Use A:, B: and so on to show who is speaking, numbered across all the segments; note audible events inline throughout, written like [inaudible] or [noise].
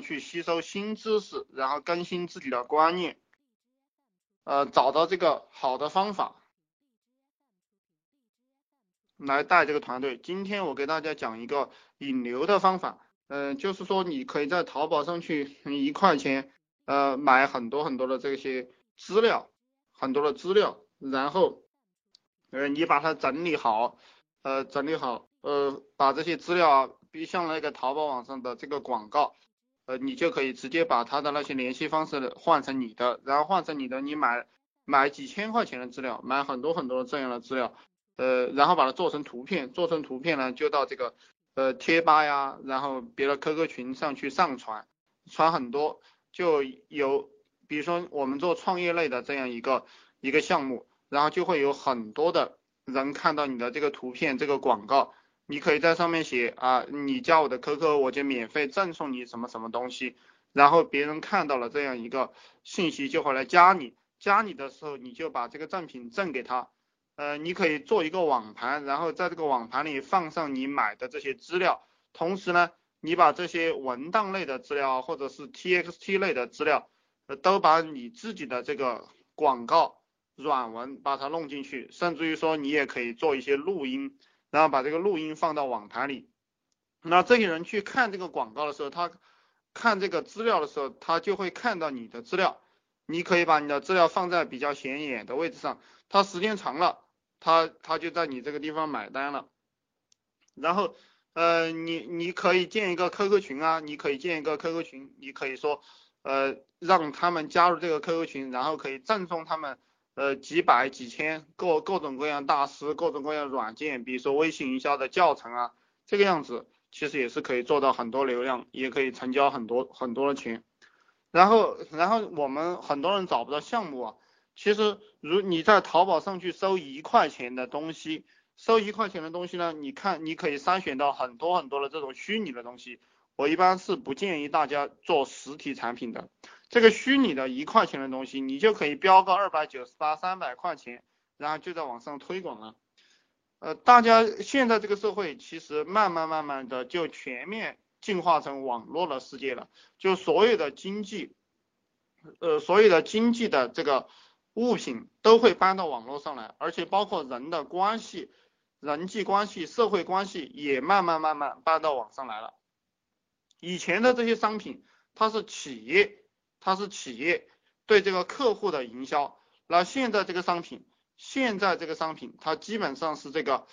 A: 去吸收新知识，然后更新自己的观念，呃，找到这个好的方法来带这个团队。今天我给大家讲一个引流的方法，嗯，就是说你可以在淘宝上去一块钱，呃，买很多很多的这些资料，很多的资料，然后，呃，你把它整理好，呃，整理好，呃，把这些资料啊，比像那个淘宝网上的这个广告。呃，你就可以直接把他的那些联系方式换成你的，然后换成你的，你买买几千块钱的资料，买很多很多这样的资料，呃，然后把它做成图片，做成图片呢，就到这个呃贴吧呀，然后别的 QQ 群上去上传，传很多，就有，比如说我们做创业类的这样一个一个项目，然后就会有很多的人看到你的这个图片这个广告。你可以在上面写啊，你加我的 QQ，我就免费赠送你什么什么东西，然后别人看到了这样一个信息就会来加你，加你的时候你就把这个赠品赠给他，呃，你可以做一个网盘，然后在这个网盘里放上你买的这些资料，同时呢，你把这些文档类的资料或者是 TXT 类的资料，呃，都把你自己的这个广告软文把它弄进去，甚至于说你也可以做一些录音。然后把这个录音放到网盘里，那这些人去看这个广告的时候，他看这个资料的时候，他就会看到你的资料。你可以把你的资料放在比较显眼的位置上，他时间长了，他他就在你这个地方买单了。然后，呃，你你可以建一个 QQ 群啊，你可以建一个 QQ 群，你可以说，呃，让他们加入这个 QQ 群，然后可以赠送他们。呃，几百几千各各种各样大师，各种各样软件，比如说微信营销的教程啊，这个样子其实也是可以做到很多流量，也可以成交很多很多的钱。然后，然后我们很多人找不到项目啊，其实如你在淘宝上去搜一块钱的东西，搜一块钱的东西呢，你看你可以筛选到很多很多的这种虚拟的东西。我一般是不建议大家做实体产品的。这个虚拟的一块钱的东西，你就可以标个二百九十八、三百块钱，然后就在网上推广了。呃，大家现在这个社会其实慢慢慢慢的就全面进化成网络的世界了，就所有的经济，呃，所有的经济的这个物品都会搬到网络上来，而且包括人的关系、人际关系、社会关系也慢慢慢慢搬到网上来了。以前的这些商品，它是企业。它是企业对这个客户的营销，那现在这个商品，现在这个商品它基本上是这个，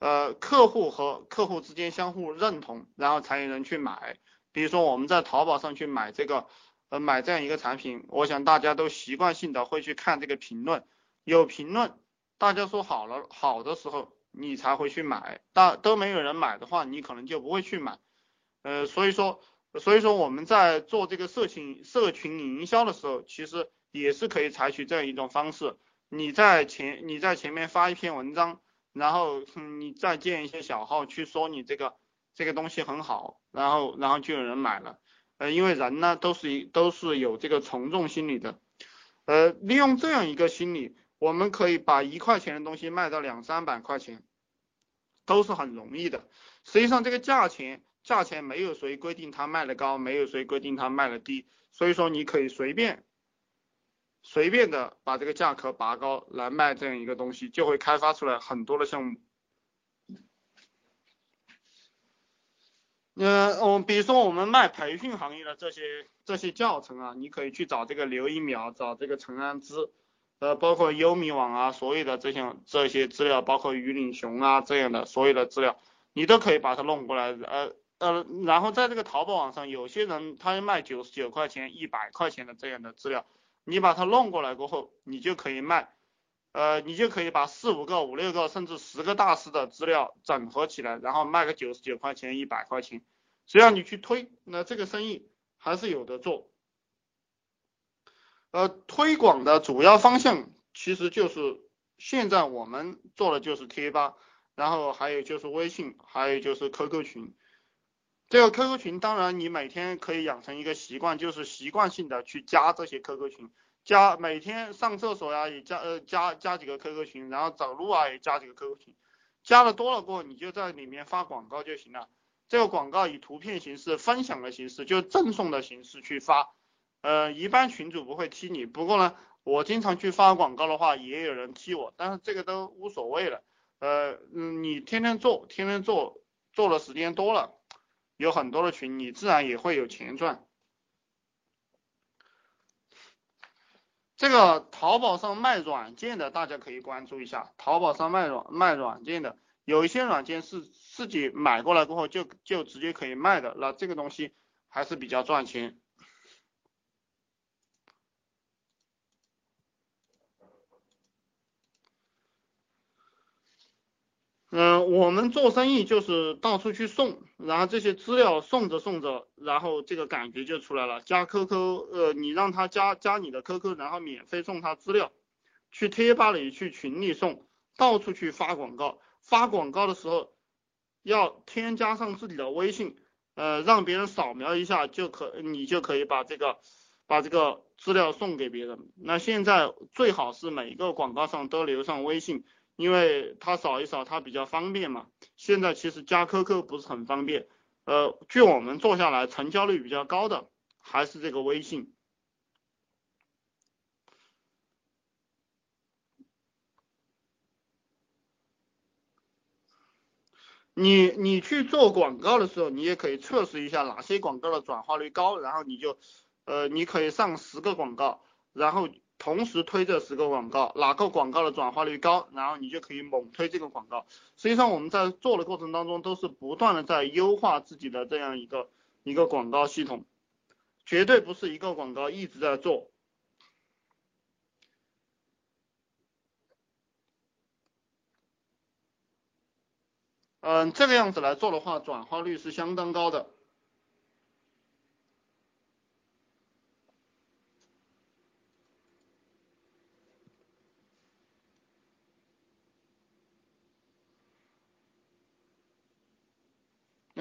A: 呃，客户和客户之间相互认同，然后才有人去买。比如说我们在淘宝上去买这个，呃，买这样一个产品，我想大家都习惯性的会去看这个评论，有评论，大家说好了好的时候，你才会去买，大都没有人买的话，你可能就不会去买，呃，所以说。所以说我们在做这个社群社群营销的时候，其实也是可以采取这样一种方式。你在前你在前面发一篇文章，然后你再建一些小号去说你这个这个东西很好，然后然后就有人买了。呃，因为人呢都是都是有这个从众心理的。呃，利用这样一个心理，我们可以把一块钱的东西卖到两三百块钱，都是很容易的。实际上这个价钱。价钱没有谁规定他卖的高，没有谁规定他卖的低，所以说你可以随便随便的把这个价格拔高来卖这样一个东西，就会开发出来很多的项目。呃，我比如说我们卖培训行业的这些这些教程啊，你可以去找这个刘一苗，找这个陈安之，呃，包括优米网啊，所有的这些这些资料，包括鱼岭熊啊这样的所有的资料，你都可以把它弄过来，呃。呃，然后在这个淘宝网上，有些人他要卖九十九块钱、一百块钱的这样的资料，你把它弄过来过后，你就可以卖，呃，你就可以把四五个、五六个甚至十个大师的资料整合起来，然后卖个九十九块钱、一百块钱，只要你去推，那这个生意还是有的做。呃，推广的主要方向其实就是现在我们做的就是贴吧，然后还有就是微信，还有就是 QQ 群。这个 QQ 群，当然你每天可以养成一个习惯，就是习惯性的去加这些 QQ 群，加每天上厕所呀也加呃加加几个 QQ 群，然后走路啊也加几个 QQ 群，加的多了过后，你就在里面发广告就行了。这个广告以图片形式、分享的形式，就赠送的形式去发。呃，一般群主不会踢你，不过呢，我经常去发广告的话，也有人踢我，但是这个都无所谓了。呃，嗯，你天天做，天天做，做的时间多了，有很多的群，你自然也会有钱赚。这个淘宝上卖软件的，大家可以关注一下。淘宝上卖软卖软件的，有一些软件是自己买过来过后就就直接可以卖的，那这个东西还是比较赚钱。嗯，我们做生意就是到处去送，然后这些资料送着送着，然后这个感觉就出来了。加 QQ，呃，你让他加加你的 QQ，然后免费送他资料，去贴吧里去群里送，到处去发广告。发广告的时候要添加上自己的微信，呃，让别人扫描一下就可，你就可以把这个把这个资料送给别人。那现在最好是每一个广告上都留上微信。因为他扫一扫，他比较方便嘛。现在其实加 QQ 不是很方便，呃，据我们做下来，成交率比较高的还是这个微信。你你去做广告的时候，你也可以测试一下哪些广告的转化率高，然后你就，呃，你可以上十个广告，然后。同时推这十个广告，哪个广告的转化率高，然后你就可以猛推这个广告。实际上我们在做的过程当中，都是不断的在优化自己的这样一个一个广告系统，绝对不是一个广告一直在做。嗯，这个样子来做的话，转化率是相当高的。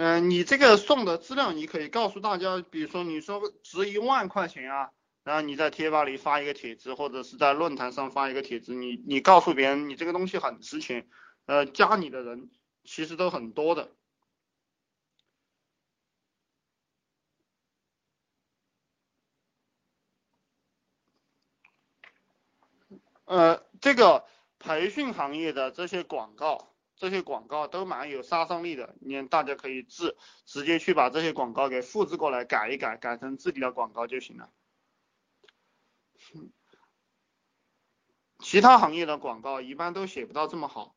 A: 嗯，你这个送的资料，你可以告诉大家，比如说你说值一万块钱啊，然后你在贴吧里发一个帖子，或者是在论坛上发一个帖子，你你告诉别人你这个东西很值钱，呃，加你的人其实都很多的。呃，这个培训行业的这些广告。这些广告都蛮有杀伤力的，你大家可以自直接去把这些广告给复制过来，改一改，改成自己的广告就行了。其他行业的广告一般都写不到这么好。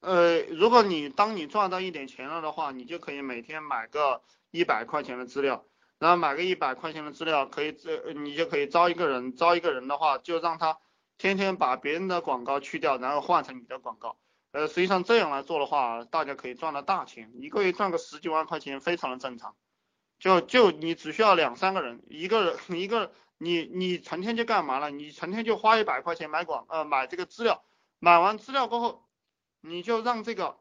A: 呃，如果你当你赚到一点钱了的话，你就可以每天买个一百块钱的资料，然后买个一百块钱的资料，可以这你就可以招一个人，招一个人的话就让他。天天把别人的广告去掉，然后换成你的广告，呃，实际上这样来做的话，大家可以赚到大钱，一个月赚个十几万块钱非常的正常。就就你只需要两三个人，一个人 [laughs] 一个你你成天就干嘛了？你成天就花一百块钱买广呃买这个资料，买完资料过后，你就让这个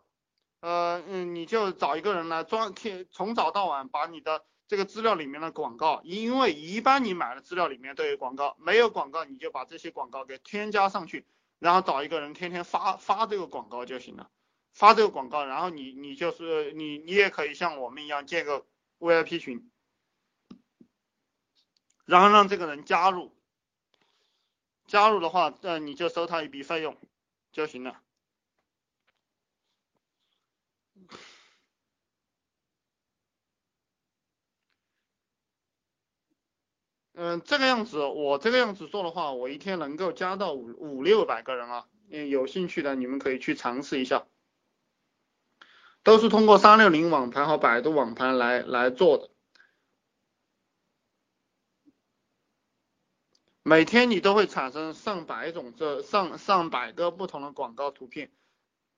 A: 呃嗯你就找一个人来专天从早到晚把你的。这个资料里面的广告，因为一般你买的资料里面都有广告，没有广告你就把这些广告给添加上去，然后找一个人天天发发这个广告就行了，发这个广告，然后你你就是你你也可以像我们一样建个 VIP 群，然后让这个人加入，加入的话，那你就收他一笔费用就行了。嗯，这个样子，我这个样子做的话，我一天能够加到五五六百个人啊。嗯，有兴趣的你们可以去尝试一下，都是通过三六零网盘和百度网盘来来做的。每天你都会产生上百种这上上百个不同的广告图片，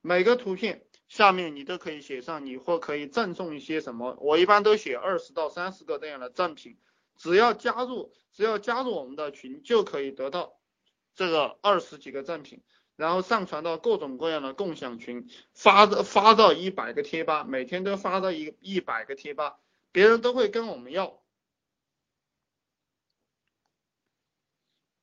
A: 每个图片下面你都可以写上你或可以赠送一些什么，我一般都写二十到三十个这样的赠品。只要加入，只要加入我们的群，就可以得到这个二十几个赠品，然后上传到各种各样的共享群，发的发到一百个贴吧，每天都发到一一百个贴吧，别人都会跟我们要。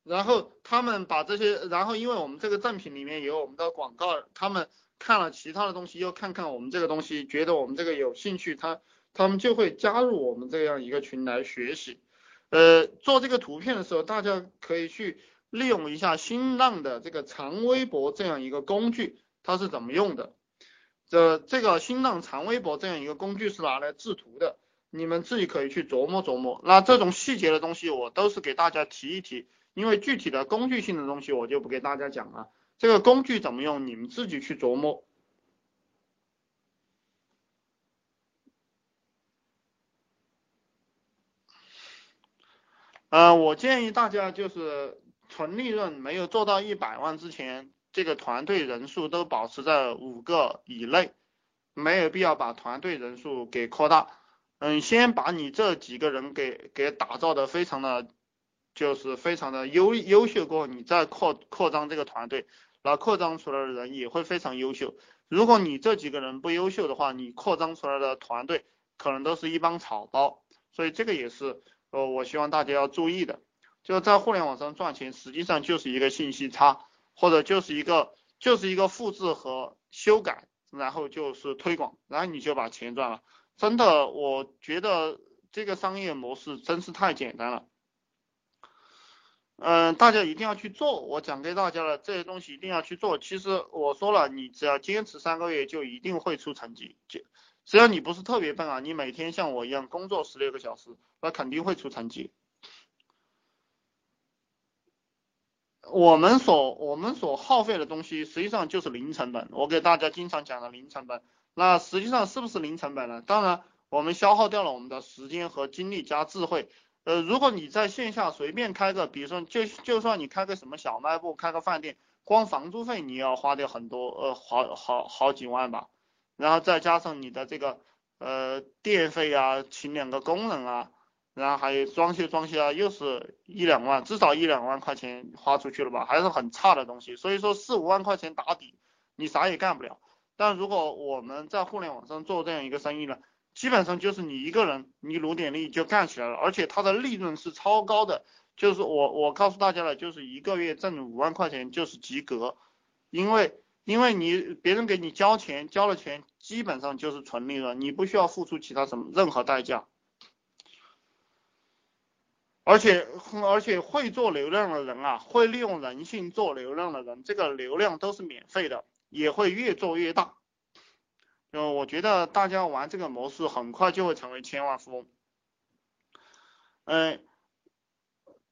A: 然后他们把这些，然后因为我们这个赠品里面有我们的广告，他们看了其他的东西，又看看我们这个东西，觉得我们这个有兴趣，他他们就会加入我们这样一个群来学习。呃，做这个图片的时候，大家可以去利用一下新浪的这个长微博这样一个工具，它是怎么用的？这这个新浪长微博这样一个工具是拿来制图的，你们自己可以去琢磨琢磨。那这种细节的东西，我都是给大家提一提。因为具体的工具性的东西我就不给大家讲了，这个工具怎么用你们自己去琢磨。嗯，我建议大家就是纯利润没有做到一百万之前，这个团队人数都保持在五个以内，没有必要把团队人数给扩大。嗯，先把你这几个人给给打造的非常的。就是非常的优优秀过后，你再扩扩张这个团队，那扩张出来的人也会非常优秀。如果你这几个人不优秀的话，你扩张出来的团队可能都是一帮草包。所以这个也是呃，我希望大家要注意的。就是在互联网上赚钱，实际上就是一个信息差，或者就是一个就是一个复制和修改，然后就是推广，然后你就把钱赚了。真的，我觉得这个商业模式真是太简单了。嗯，大家一定要去做，我讲给大家了，这些东西一定要去做。其实我说了，你只要坚持三个月，就一定会出成绩。就只要你不是特别笨啊，你每天像我一样工作十六个小时，那肯定会出成绩。我们所我们所耗费的东西，实际上就是零成本。我给大家经常讲的零成本，那实际上是不是零成本呢？当然，我们消耗掉了我们的时间和精力加智慧。呃，如果你在线下随便开个，比如说就就算你开个什么小卖部，开个饭店，光房租费你要花掉很多，呃，好好好几万吧，然后再加上你的这个呃电费啊，请两个工人啊，然后还有装修装修啊，又是一两万，至少一两万块钱花出去了吧，还是很差的东西，所以说四五万块钱打底，你啥也干不了。但如果我们在互联网上做这样一个生意呢？基本上就是你一个人，你努点力就干起来了，而且它的利润是超高的。就是我我告诉大家了，就是一个月挣五万块钱就是及格，因为因为你别人给你交钱，交了钱基本上就是纯利润，你不需要付出其他什么任何代价。而且而且会做流量的人啊，会利用人性做流量的人，这个流量都是免费的，也会越做越大。就我觉得大家玩这个模式很快就会成为千万富翁。嗯，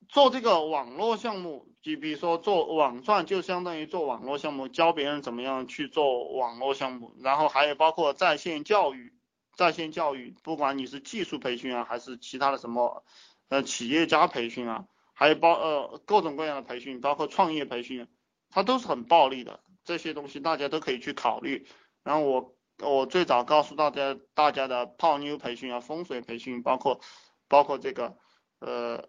A: 做这个网络项目，就比如说做网赚，就相当于做网络项目，教别人怎么样去做网络项目。然后还有包括在线教育，在线教育，不管你是技术培训啊，还是其他的什么呃企业家培训啊，还有包呃各种各样的培训，包括创业培训，它都是很暴利的。这些东西大家都可以去考虑。然后我。我最早告诉大家，大家的泡妞培训啊，风水培训，包括包括这个呃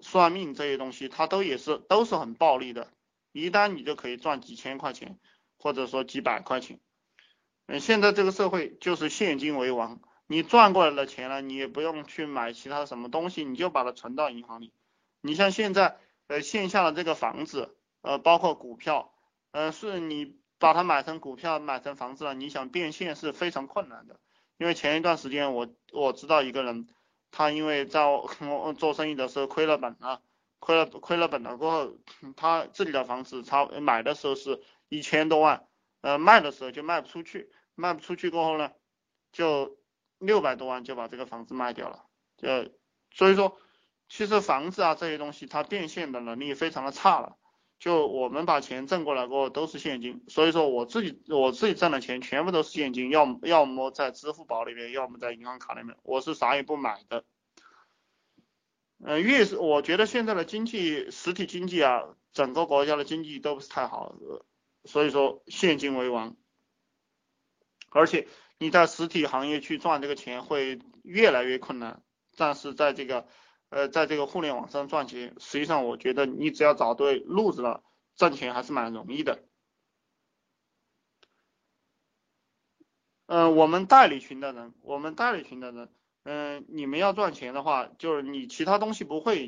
A: 算命这些东西，它都也是都是很暴利的，一单你就可以赚几千块钱，或者说几百块钱。嗯，现在这个社会就是现金为王，你赚过来的钱呢，你也不用去买其他什么东西，你就把它存到银行里。你像现在呃线下的这个房子，呃包括股票，呃是你。把它买成股票，买成房子了，你想变现是非常困难的。因为前一段时间我我知道一个人，他因为在做生意的时候亏了本了，亏了亏了本了过后，他自己的房子他买的时候是一千多万，呃卖的时候就卖不出去，卖不出去过后呢，就六百多万就把这个房子卖掉了。就所以说，其实房子啊这些东西它变现的能力非常的差了。就我们把钱挣过来过后都是现金，所以说我自己我自己挣的钱全部都是现金，要么要么在支付宝里面，要么在银行卡里面，我是啥也不买的。嗯，越是我觉得现在的经济实体经济啊，整个国家的经济都不是太好，所以说现金为王。而且你在实体行业去赚这个钱会越来越困难，但是在这个。呃，在这个互联网上赚钱，实际上我觉得你只要找对路子了，赚钱还是蛮容易的。嗯，我们代理群的人，我们代理群的人，嗯，你们要赚钱的话，就是你其他东西不会。